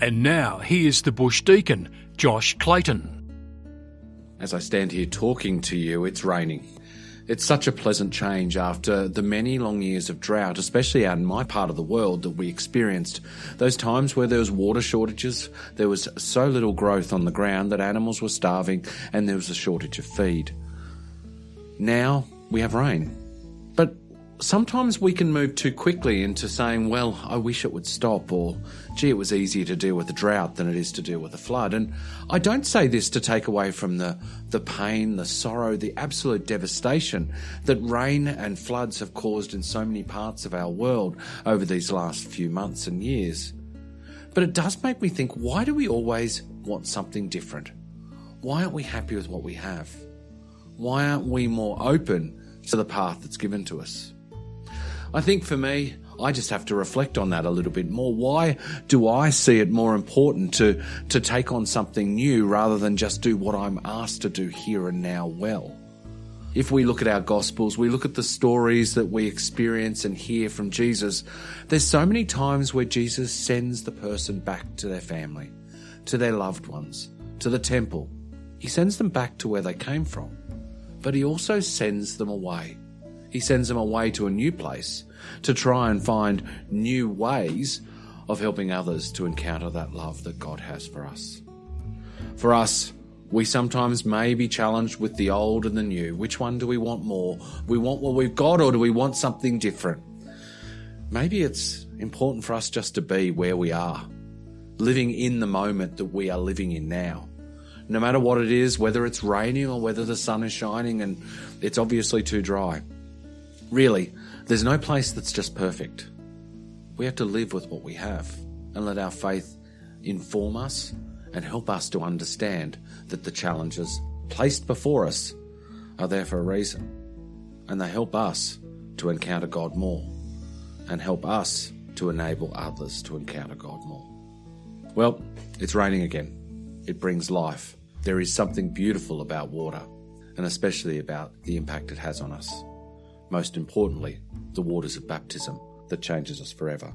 And now here's the Bush Deacon, Josh Clayton. As I stand here talking to you, it's raining. It's such a pleasant change after the many long years of drought, especially out in my part of the world that we experienced. Those times where there was water shortages, there was so little growth on the ground that animals were starving and there was a shortage of feed. Now we have rain. But sometimes we can move too quickly into saying, well, I wish it would stop, or gee, it was easier to deal with a drought than it is to deal with a flood. And I don't say this to take away from the, the pain, the sorrow, the absolute devastation that rain and floods have caused in so many parts of our world over these last few months and years. But it does make me think why do we always want something different? Why aren't we happy with what we have? Why aren't we more open to the path that's given to us? I think for me, I just have to reflect on that a little bit more. Why do I see it more important to, to take on something new rather than just do what I'm asked to do here and now well? If we look at our Gospels, we look at the stories that we experience and hear from Jesus, there's so many times where Jesus sends the person back to their family, to their loved ones, to the temple. He sends them back to where they came from, but he also sends them away he sends them away to a new place to try and find new ways of helping others to encounter that love that God has for us. For us, we sometimes may be challenged with the old and the new. Which one do we want more? We want what we've got, or do we want something different? Maybe it's important for us just to be where we are, living in the moment that we are living in now. No matter what it is, whether it's raining or whether the sun is shining and it's obviously too dry. Really, there's no place that's just perfect. We have to live with what we have and let our faith inform us and help us to understand that the challenges placed before us are there for a reason. And they help us to encounter God more and help us to enable others to encounter God more. Well, it's raining again. It brings life. There is something beautiful about water, and especially about the impact it has on us most importantly, the waters of baptism that changes us forever.